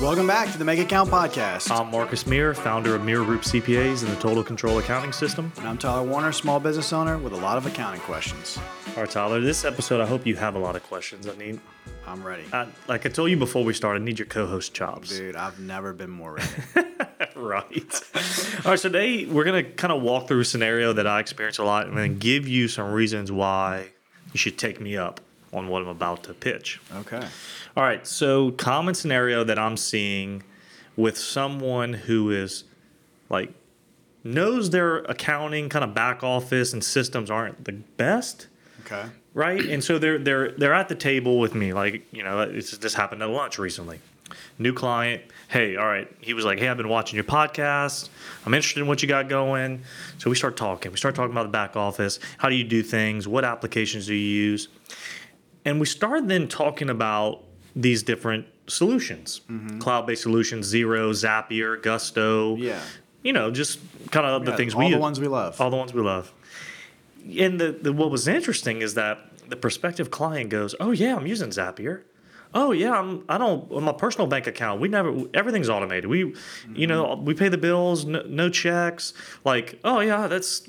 Welcome back to the Make Account Podcast. I'm Marcus Meir, founder of Meir Group CPAs and the Total Control Accounting System. and I'm Tyler Warner, small business owner with a lot of accounting questions. All right, Tyler, this episode, I hope you have a lot of questions. I need, I'm ready. I, like I told you before we started, I need your co host chops. Dude, I've never been more ready. right. All right, so today we're going to kind of walk through a scenario that I experience a lot and then give you some reasons why you should take me up on what I'm about to pitch. okay. All right, so common scenario that I'm seeing with someone who is like knows their accounting kind of back office and systems aren't the best, Okay. right? And so they're they're they're at the table with me, like you know, it's, this happened at lunch recently. New client, hey, all right. He was like, hey, I've been watching your podcast. I'm interested in what you got going. So we start talking. We start talking about the back office. How do you do things? What applications do you use? And we start then talking about these different solutions, mm-hmm. cloud-based solutions, Xero, Zapier, Gusto. Yeah. You know, just kind of the things all we all the ones we love. all the ones we love. And the, the what was interesting is that the prospective client goes, "Oh yeah, I'm using Zapier. Oh yeah, I'm I don't on my personal bank account. We never everything's automated. We, you know, mm-hmm. we pay the bills, no, no checks. Like oh yeah, that's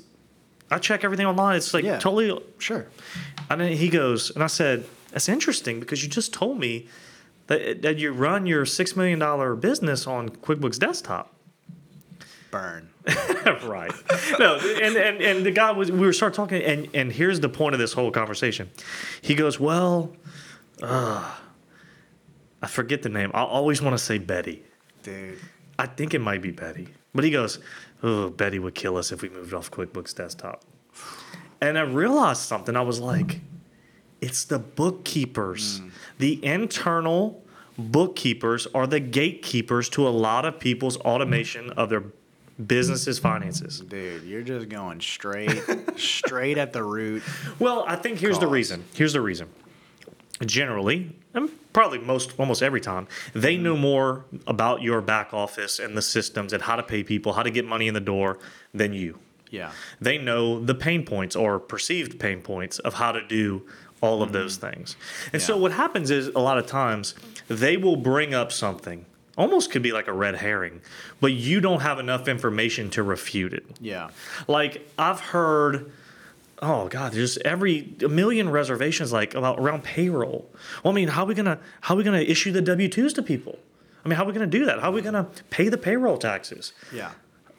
I check everything online. It's like Yeah. totally. Sure. And then he goes, and I said, that's interesting because you just told me that that you run your six million dollar business on QuickBooks Desktop. Burn. right. No, and, and and the guy was we were start talking and and here's the point of this whole conversation. He goes, "Well, uh, I forget the name. I always want to say Betty. Dude. I think it might be Betty." But he goes, "Oh, Betty would kill us if we moved off QuickBooks Desktop." And I realized something. I was like, "It's the bookkeepers. Hmm. The internal bookkeepers are the gatekeepers to a lot of people's automation of their businesses' finances." Dude, you're just going straight, straight at the root. Well, I think here's the reason. Here's the reason. Generally, and probably most almost every time, they hmm. know more about your back office and the systems and how to pay people, how to get money in the door than you. Yeah. They know the pain points or perceived pain points of how to do all of those things. And so what happens is a lot of times they will bring up something almost could be like a red herring, but you don't have enough information to refute it. Yeah. Like I've heard, oh god, there's every a million reservations like about around payroll. Well, I mean, how are we gonna how are we gonna issue the W twos to people? I mean, how are we gonna do that? How are we gonna pay the payroll taxes? Yeah.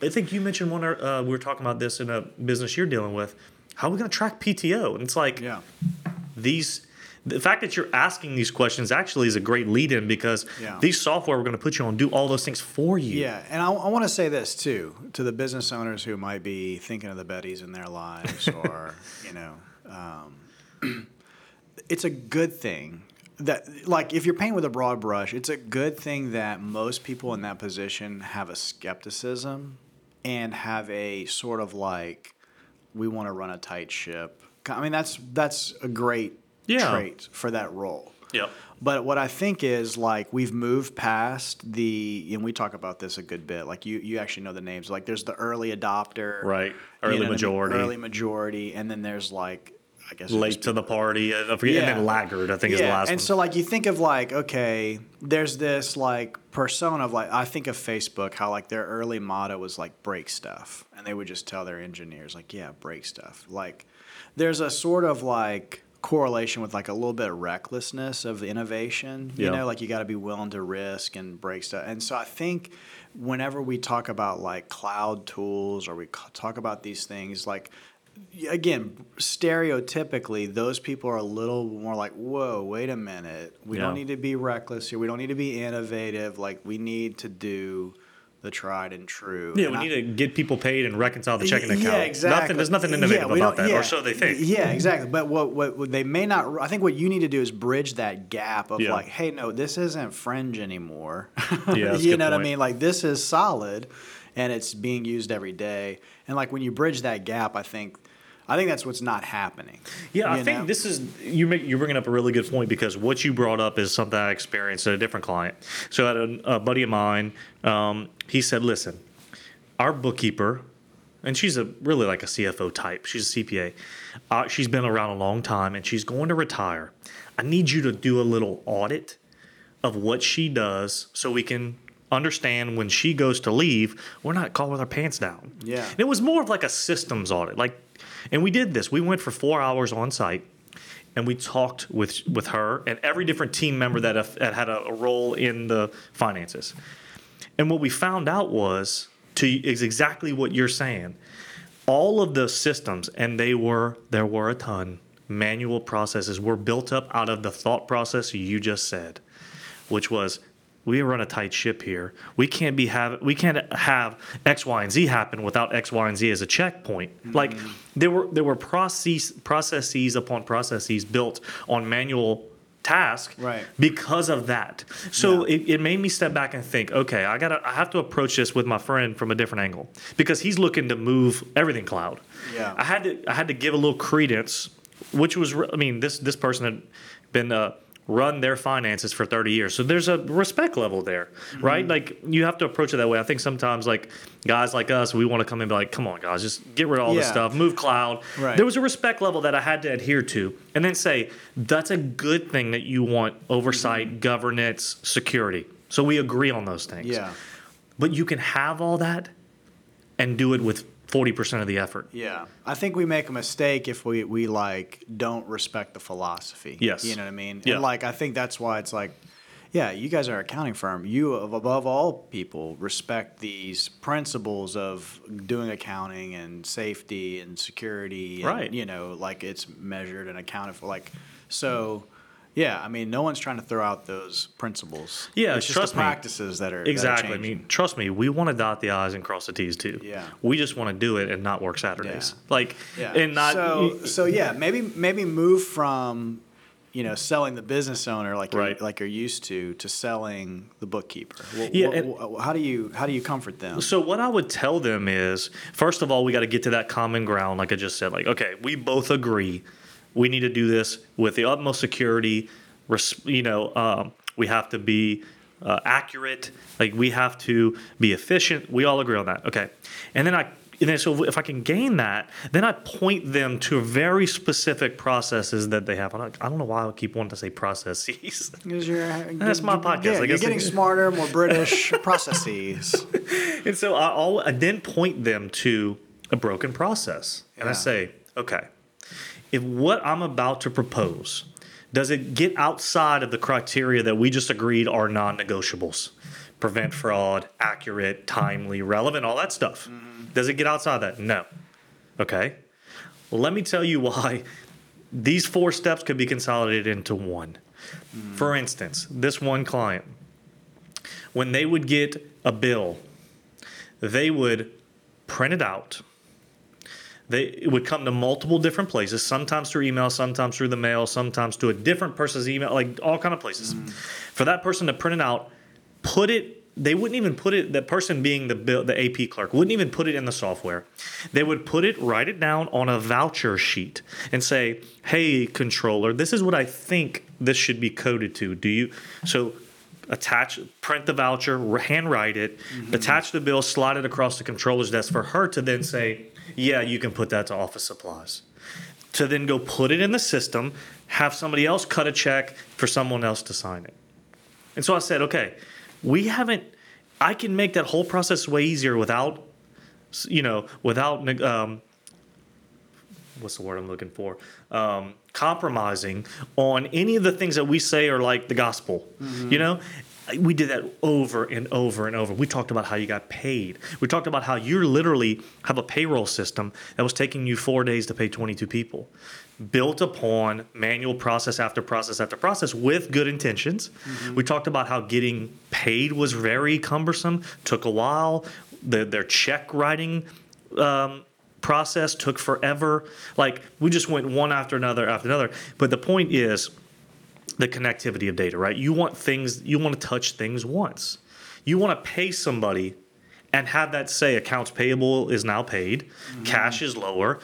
I think you mentioned one. Uh, we were talking about this in a business you're dealing with. How are we gonna track PTO? And it's like Yeah. These. The fact that you're asking these questions actually is a great lead-in because Yeah. these software we're going to put you on do all those things for you. Yeah, and I, I want to say this too to the business owners who might be thinking of the Bettys in their lives, or you know, um, it's a good thing that, like, if you're painting with a broad brush, it's a good thing that most people in that position have a skepticism and have a sort of like, we want to run a tight ship. I mean, that's that's a great Yeah. trait for that role. Yep. But what I think is like we've moved past the, and we talk about this a good bit. Like you, you actually know the names. Like there's the early adopter, Right. you Early know I mean? majority. early majority, and then there's like, I guess Late to the party. Uh, I forget. And then laggard, I think is the yeah, last and one. so like you think of like okay, there's this like persona of like I think of Facebook how like their early motto was like break stuff, and they would just tell their engineers like yeah break stuff. Like there's a sort of like correlation with like a little bit of recklessness of innovation. You Yeah. know, like you got to be willing to risk and break stuff. And so I think whenever we talk about like cloud tools or we talk about these things like again, stereotypically, those people are a little more like, whoa, wait a minute. We Yeah. don't need to be reckless here. We don't need to be innovative. Like, we need to do the tried and true. yeah, And we I- need to get people paid and reconcile the checking yeah, account. exactly. Nothing, there's nothing Yeah, innovative we about that, yeah. or so they think. Yeah, exactly. But what, what, what they may not, I think what you need to do is bridge that gap of Yeah. like, hey, no, this isn't fringe anymore. Yeah, you know what I mean? Like, this is solid and it's being used every day. And like, when you bridge that gap, I think. I think that's what's not happening. Yeah, I think know? this is you make you're bringing up a really good point because what you brought up is something I experienced at a different client. So, at a, a buddy of mine, um, he said, "Listen, our bookkeeper, and she's a really like a CFO type. She's a CPA. Uh, she's been around a long time, and she's going to retire. I need you to do a little audit of what she does so we can understand when she goes to leave, we're not caught with our pants down. Yeah. And it was more of like a systems audit. Like, and we did this. We went for four hours on site and we talked with with her and every different team member that, that had a, a role in the finances. And what we found out was to is exactly what you're saying. All of the systems, and they were there were a ton manual processes were built up out of the thought process you just said, which was we run a tight ship here. We can't be have we can't have X, Y, and Z happen without X, Y, and Z as a checkpoint. Like there were there were process processes upon processes built on manual task Right. because of that. So Yeah. it, it made me step back and think, okay, I gotta I have to approach this with my friend from a different angle because he's looking to move everything cloud. Yeah. I had to I had to give a little credence, which was I mean this this person had been uh, run their finances for 30 years, so there's a respect level there, Mm-hmm. right? Like you have to approach it that way. I think sometimes like guys like us, we want to come in and be like, come on guys, just get rid of all this stuff, move cloud. Right. There was a respect level that I had to adhere to, and then say that's a good thing that you want oversight, Mm-hmm. governance, security. So we agree on those things. Yeah. But you can have all that and do it with 40% of the effort. Yeah, I think we make a mistake if we, we like don't respect the philosophy. Yes. you know what I mean. Yeah. And like I think that's why it's like, yeah, you guys are an accounting firm. You of above all people respect these principles of doing accounting and safety and security. And, Right. You know, like it's measured and accounted for. Like so. Yeah, I mean, no one's trying to throw out those principles. Yeah, it's just trust the me. practices that are that are Exactly. I mean, trust me, we want to dot the I's and cross the T's too. Yeah. We just want to do it and not work Saturdays. Yeah. Like, Yeah. and not. so so yeah maybe maybe move from you know selling the business owner like Right. you're, like you're used to to selling the bookkeeper. Wh- Yeah, how do you how do you comfort them? So what I would tell them is, first of all, we got to get to that common ground, like I just said. Like, okay, we both agree we need to do this with the utmost security. res- You know, um, we have to be uh, accurate. Like, we have to be efficient. We all agree on that. Okay, and then I. And then, so if I can gain that, then I point them to very specific processes that they have. I don't, I don't know why I keep wanting to say processes. Because you're, That's my podcast, Yeah, I you're getting smarter, more British processes. And so I, al I then point them to a broken process. And I say, okay, if what I'm about to propose, does it get outside of the criteria that we just agreed are non negotiables? Prevent fraud, accurate, timely, relevant, all that stuff. Mm-hmm. Does it get outside that? No. Okay. Well, let me tell you why these four steps could be consolidated into one. Mm-hmm. For instance, this one client, when they would get a bill, they would print it out. They it would come to multiple different places, sometimes through email, sometimes through the mail, sometimes to a different person's email, like all kind of places. Mm. For that person to print it out, put it. They wouldn't even put it. The person being the bill, the AP clerk wouldn't even put it in the software. They would put it, write it down on a voucher sheet, and say, "Hey, controller, this is what I think this should be coded to. Do you?" So attach, print the voucher, handwrite it, mm-hmm. attach the bill, slide it across the controller's desk for her to then say, yeah, you can put that to office supplies. To then go put it in the system, have somebody else cut a check for someone else to sign it. And so I said, okay, we haven't, I can make that whole process way easier without, you know, without, um, what's the word I'm looking for? Um, compromising on any of the things that we say are like the gospel. You know, we did that over and over and over. We talked about how you got paid. We talked about how you literally have a payroll system that was taking you four days to pay 22 people, built upon manual process after process after process with good intentions. We talked about how getting paid was very cumbersome, took a while. The, their check writing um, process took forever. Like we just went one after another after another. But the point is the connectivity of data, right? You want things, you want to touch things once. You want to pay somebody and have that say accounts payable is now paid, cash is lower,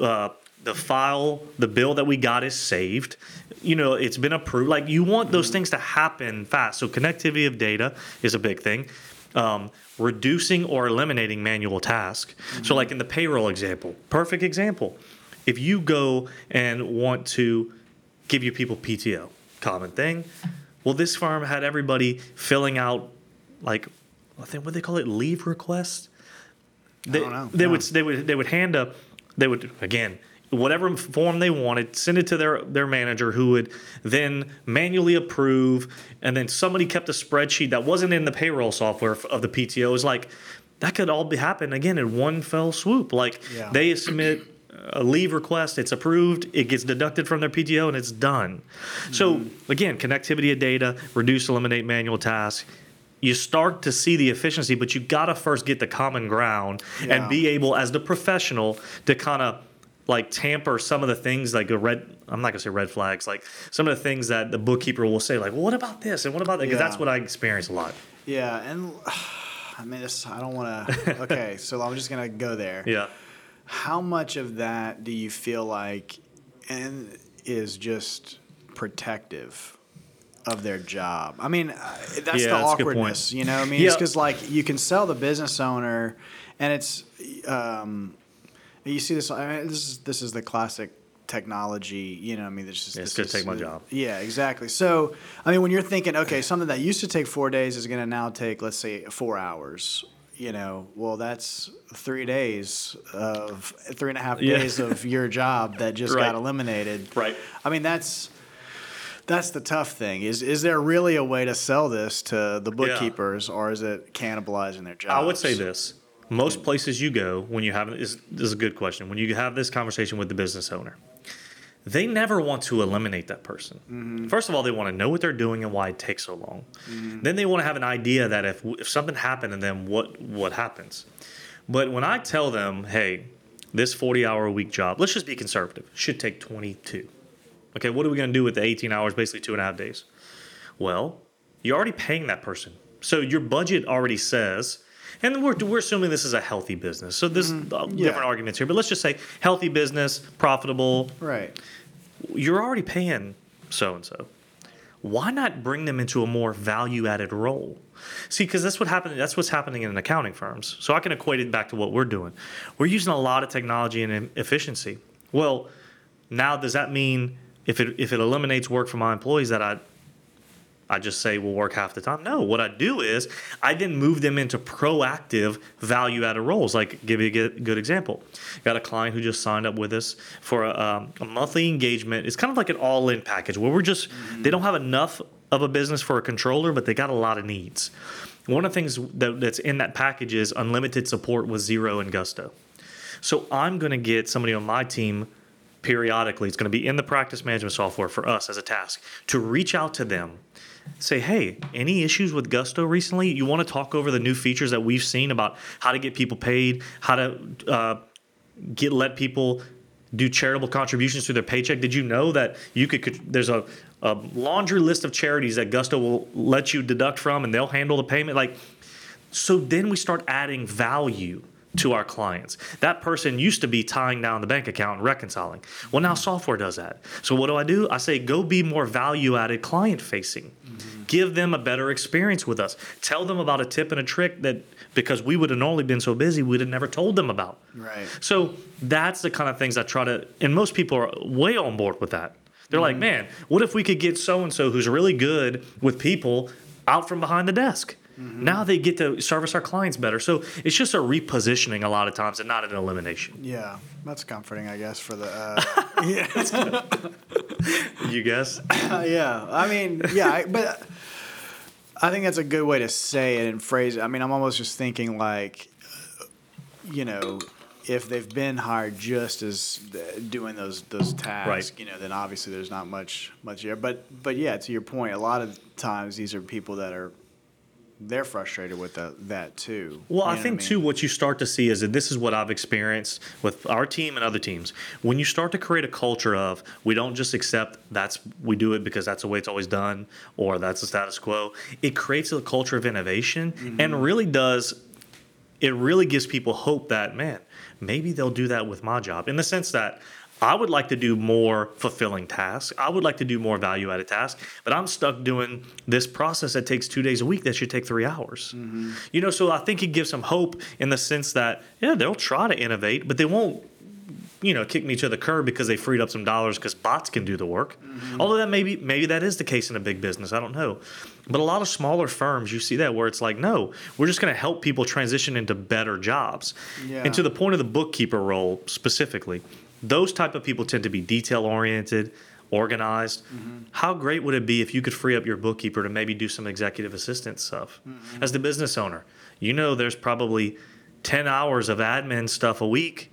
uh, the file, the bill that we got is saved. You know, it's been approved. Like you want those things to happen fast. So connectivity of data is a big thing. Um, reducing or eliminating manual tasks. So, like in the payroll example, perfect example. If you go and want to give your people PTO, common thing, Well, this firm had everybody filling out like I think what they call it leave requests. They, don't know. they No. would they would they would hand up they would again whatever form they wanted send it to their their manager who would then manually approve and then somebody kept a spreadsheet that wasn't in the payroll software of the PTO. It was like that could all be happen again in one fell swoop. Like Yeah. they submit a leave request, it's approved, it gets deducted from their PTO, and it's done. So mm-hmm. again, connectivity of data, reduce, eliminate manual tasks. You start to see the efficiency, but you got to first get the common ground Yeah. and be able, as the professional, to kind of like tamper some of the things like a red. I'm not gonna say red flags, like some of the things that the bookkeeper will say, like, well, what about this and what about that? Because that's what I experience a lot. Yeah, and I mean, this, I don't want to. Okay, so I'm just gonna go there. Yeah. How much of that do you feel like and is just protective of their job? I mean, uh, that's Yeah, the that's a good point. awkwardness, you know. what I mean, it's because like you can sell the business owner, and it's um, you see this. I mean, this is this is the classic technology. You know, I mean, this is Yeah, it's this gonna is- take my job. Yeah, exactly. So, I mean, when you're thinking, okay, something that used to take four days is going to now take, let's say, four hours. You know, well, that's three days of three and a half Yeah. days of your job that just Right. got eliminated. Right. I mean, that's that's the tough thing. Is is there really a way to sell this to the bookkeepers, or is it cannibalizing their jobs? I would say this. Most places you go when you have is this is a good question. When you have this conversation with the business owner, they never want to eliminate that person. Mm-hmm. First of all, they want to know what they're doing and why it takes so long. Mm-hmm. Then they want to have an idea that if if something happened to them, what what happens. But when I tell them, hey, this 40 hour a week job, let's just be conservative, should take 22. Okay, what are we going to do with the 18 hours, basically two and a half days? Well, you're already paying that person. So your budget already says, and we're, we're assuming this is a healthy business. So there's mm-hmm. different Yeah. arguments here, but let's just say healthy business, profitable. Right. You're already paying so and so. Why not bring them into a more value added role? See, because that's what happened. That's what's happening in accounting firms. So I can equate it back to what we're doing. We're using a lot of technology and efficiency. Well, now does that mean if it if it eliminates work for my employees that I I just say we'll work half the time. No, what I do is I then move them into proactive value added roles. Like, give you a good, example. Got a client who just signed up with us for a, um, a monthly engagement. It's kind of like an all in package where we're just, they don't have enough of a business for a controller, but they got a lot of needs. One of the things that, that's in that package is unlimited support with Xero and Gusto. So I'm going to get somebody on my team periodically. It's going to be in the practice management software for us as a task to reach out to them. Say, hey, any issues with Gusto recently? You want to talk over the new features that we've seen about how to get people paid, how to uh, get let people do charitable contributions through their paycheck. Did you know that you could? there's a, a laundry list of charities that Gusto will let you deduct from, and they'll handle the payment. Like, so then we start adding value to our clients. That person used to be tying down the bank account and reconciling. Well, now software does that. So what do I do? I say go be more value added client facing. Mm-hmm. Give them a better experience with us. Tell them about a tip and a trick that because we would have normally been so busy, we'd have never told them about. Right. So that's the kind of things I try to, and most people are way on board with that. They're like, mm-hmm. man, what if we could get so and so who's really good with people out from behind the desk? Now they get to service our clients better. So it's just a repositioning a lot of times and not an elimination. Yeah, that's comforting, I guess, for the. Uh, yeah. You guess? yeah, I mean, yeah, I, but I think that's a good way to say it and phrase it. I mean, I'm almost just thinking like, you know, if they've been hired just as doing those those tasks, Right. you know, then obviously there's not much much here. But but yeah, to your point, a lot of times these are people that are they're frustrated with the, that too. Well, You I think what too, what you start to see is that this is what I've experienced with our team and other teams. When you start to create a culture of we don't just accept that's we do it because that's the way it's always done or that's the status quo, it creates a culture of innovation mm-hmm. and really does. It really gives people hope that man, maybe they'll do that with my job in the sense that. I would like to do more fulfilling tasks. I would like to do more value added tasks, but I'm stuck doing this process that takes two days a week that should take three hours. Mm-hmm. You know, so I think it gives some hope in the sense that, yeah, they'll try to innovate, but they won't, you know kick me to the curb because they freed up some dollars because bots can do the work. Mm-hmm. Although that maybe maybe that is the case in a big business. I don't know. But a lot of smaller firms, you see that where it's like, no, we're just going to help people transition into better jobs. Yeah. And to the point of the bookkeeper role specifically, those type of people tend to be detail oriented, organized. Mm-hmm. How great would it be if you could free up your bookkeeper to maybe do some executive assistant stuff? Mm-hmm. As the business owner, you know there's probably 10 hours of admin stuff a week.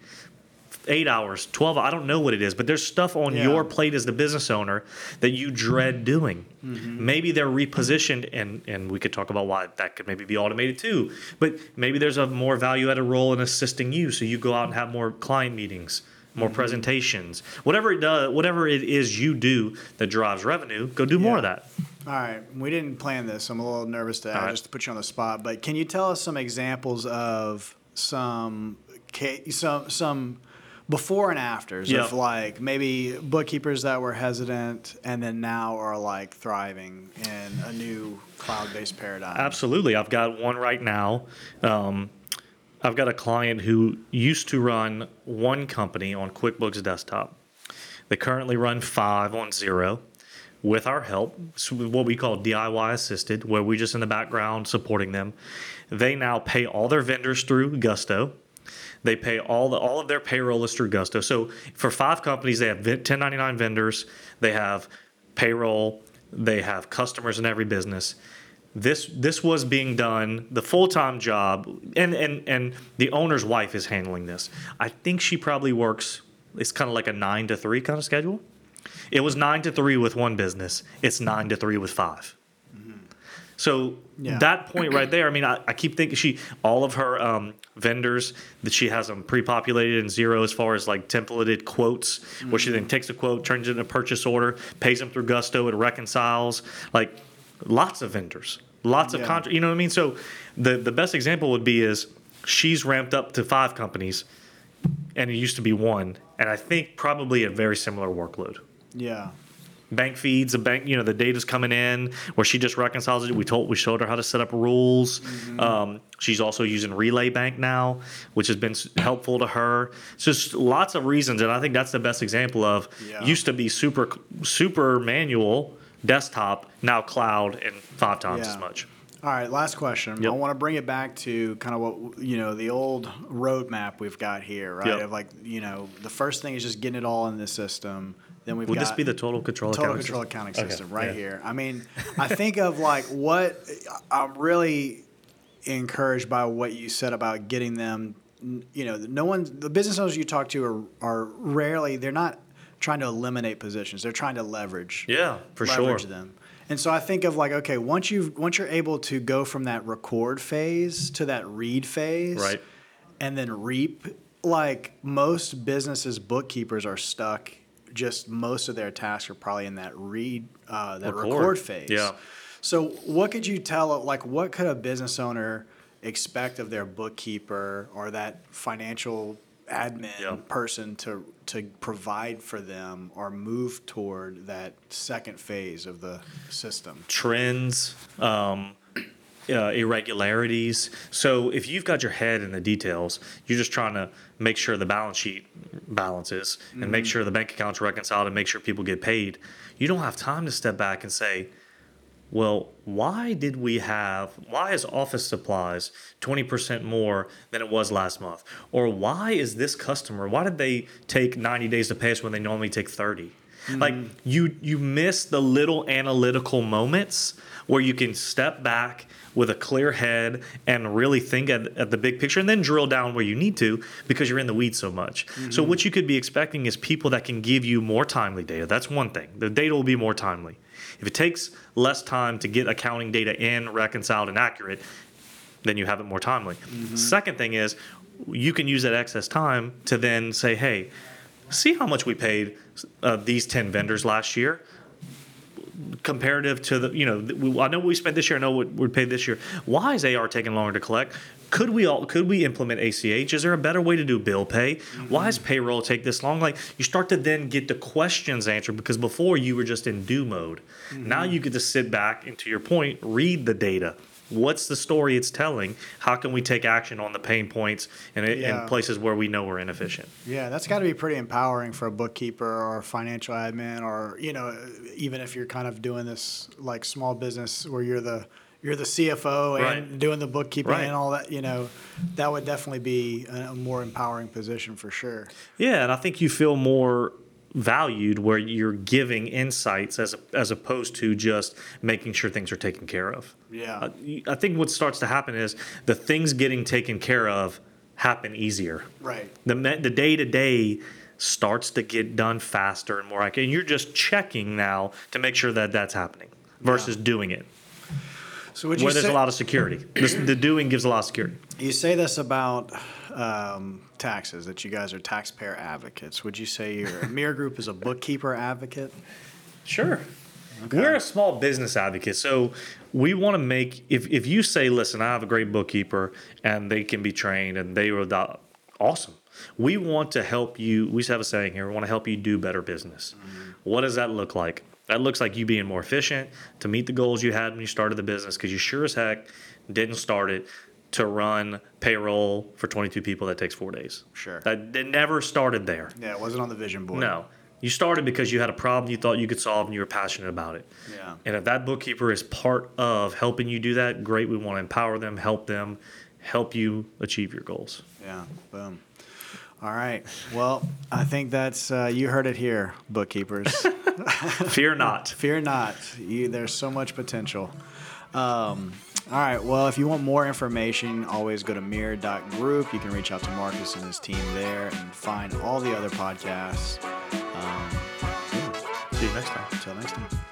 Eight hours, 12, I don't know what it is, but there's stuff on Yeah. your plate as the business owner that you dread doing. Mm-hmm. Maybe they're repositioned, and, and we could talk about why that could maybe be automated too. But maybe there's a more value added role in assisting you. So you go out and have more client meetings, more presentations, whatever it does, whatever it is you do that drives revenue, go do more of that. All right, we didn't plan this. I'm a little nervous to right. just to put you on the spot. But can you tell us some examples of some some some before and afters Yeah. of like maybe bookkeepers that were hesitant and then now are like thriving in a new cloud-based paradigm? Absolutely. I've got one right now. Um, I've got a client who used to run one company on QuickBooks Desktop. They currently run five on Xero with our help, what we call DIY assisted, where we just in the background supporting them. They now pay all their vendors through Gusto. They pay all the all of their payroll is through Gusto. So for five companies, they have 1099 vendors, they have payroll, they have customers in every business. This this was being done the full time job, and and and the owner's wife is handling this. I think she probably works. It's kind of like a nine to three kind of schedule. It was nine to three with one business. It's nine to three with 5 So Yeah. that point right there, I mean, I, I keep thinking she, all of her um, vendors that she has them pre-populated in Xero as far as like templated quotes, where she then takes a quote, turns it into a purchase order, pays them through Gusto, it reconciles. Like lots of vendors, lots of Yeah. contract. You know what I mean? So the the best example would be is she's ramped up to five companies, and it used to be one, and I think probably a very similar workload yeah. bank feeds, the bank, you know, the data's coming in where she just reconciles it. We told, we showed her how to set up rules. Um, she's also using Relay Bank now, which has been helpful to her. It's just lots of reasons, and I think that's the best example of Yeah. used to be super, super manual desktop, now cloud, and five times Yeah. as much. All right, last question. Yep. I want to bring it back to kind of what you know the old roadmap we've got here, right? Yep. Of like you know the first thing is just getting it all in the system. Then we've got. Would this be the total control total accounting control system? accounting Okay, system right yeah. here. I mean, I think of like what I'm really encouraged by what you said about getting them. You know, no one, the business owners you talk to are are rarely they're not trying to eliminate positions. They're trying to leverage Yeah, for leverage sure. them. And so I think of like, okay, once you once you're able to go from that record phase to that read phase, Right. and then reap, like most businesses, bookkeepers are stuck. Just most of their tasks are probably in that read, uh, that Record. record, phase. Yeah. So what could you tell? Like, what could a business owner expect of their bookkeeper or that financial admin Yeah. person to to provide for them or move toward that second phase of the system? trends, um, uh, irregularities. So if you've got your head in the details, you're just trying to make sure the balance sheet balances and make sure the bank accounts reconciled and make sure people get paid. You don't have time to step back and say, well, why did we have, why is office supplies 20% more than it was last month? Or why is this customer, why did they take 90 days to pay us when they normally take 30? Hmm. Like you you miss the little analytical moments where you can step back with a clear head and really think at, at the big picture and then drill down where you need to because you're in the weeds so much. So hmm. what you could be expecting is people that can give you more timely data. That's one thing. The data will be more timely. If it takes less time to get accounting data in, reconciled, and accurate, then you have it more timely. Second thing is you can use that excess time to then say, hey, see how much we paid uh, these 10 vendors last year comparative to the, you know, I know what we spent this year, I know what we paid this year. Why is AR taking longer to collect? Could we all, could we implement ACH? Is there a better way to do bill pay? Why mm-hmm. does payroll take this long? Like you start to then get the questions answered because before you were just in do mode. Mm-hmm. Now you get to sit back and to your point, read the data What's the story it's telling? How can we take action on the pain points and Yeah. in places where we know we're inefficient? Yeah, that's got to be pretty empowering for a bookkeeper or a financial admin, or you know, even if you're kind of doing this like small business where you're the you're the CFO and Right. doing the bookkeeping Right. and all that. You know, that would definitely be a, more empowering position for sure. Yeah, and I think you feel more valued where you're giving insights as as opposed to just making sure things are taken care of. Yeah. You- I think what starts to happen is the things getting taken care of happen easier. Right. The the day to day starts to get done faster and more accurate. And you're just checking now to make sure that that's happening versus doing it, So where there's say, a lot of security. the, the doing gives a lot of security. you say this about um, taxes that you guys are taxpayer advocates? Would you say your Mirror Group is a bookkeeper advocate? Sure. Okay. We're a small business advocate, so we want to make if if you say, "Listen, I have a great bookkeeper, and they can be trained, and they are the, awesome." We want to help you. We have a saying here: we want to help you do better business. What does that look like? That looks like you being more efficient to meet the goals you had when you started the business, because you sure as heck didn't start it to run payroll for 22 people that takes four days. Sure. That, that never started there. Yeah, it wasn't on the vision board. No. You started because you had a problem you thought you could solve and you were passionate about it. Yeah. And if that bookkeeper is part of helping you do that, great. We want to empower them, help them, help you achieve your goals. Yeah, boom. All right. Well, I think that's uh, you heard it here, bookkeepers. Fear not. Fear not. You, there's so much potential. Um, all right. Well, if you want more information, always go to mirror.group. You can reach out to Marcus and his team there and find all the other podcasts. Um, See you next time. until next time.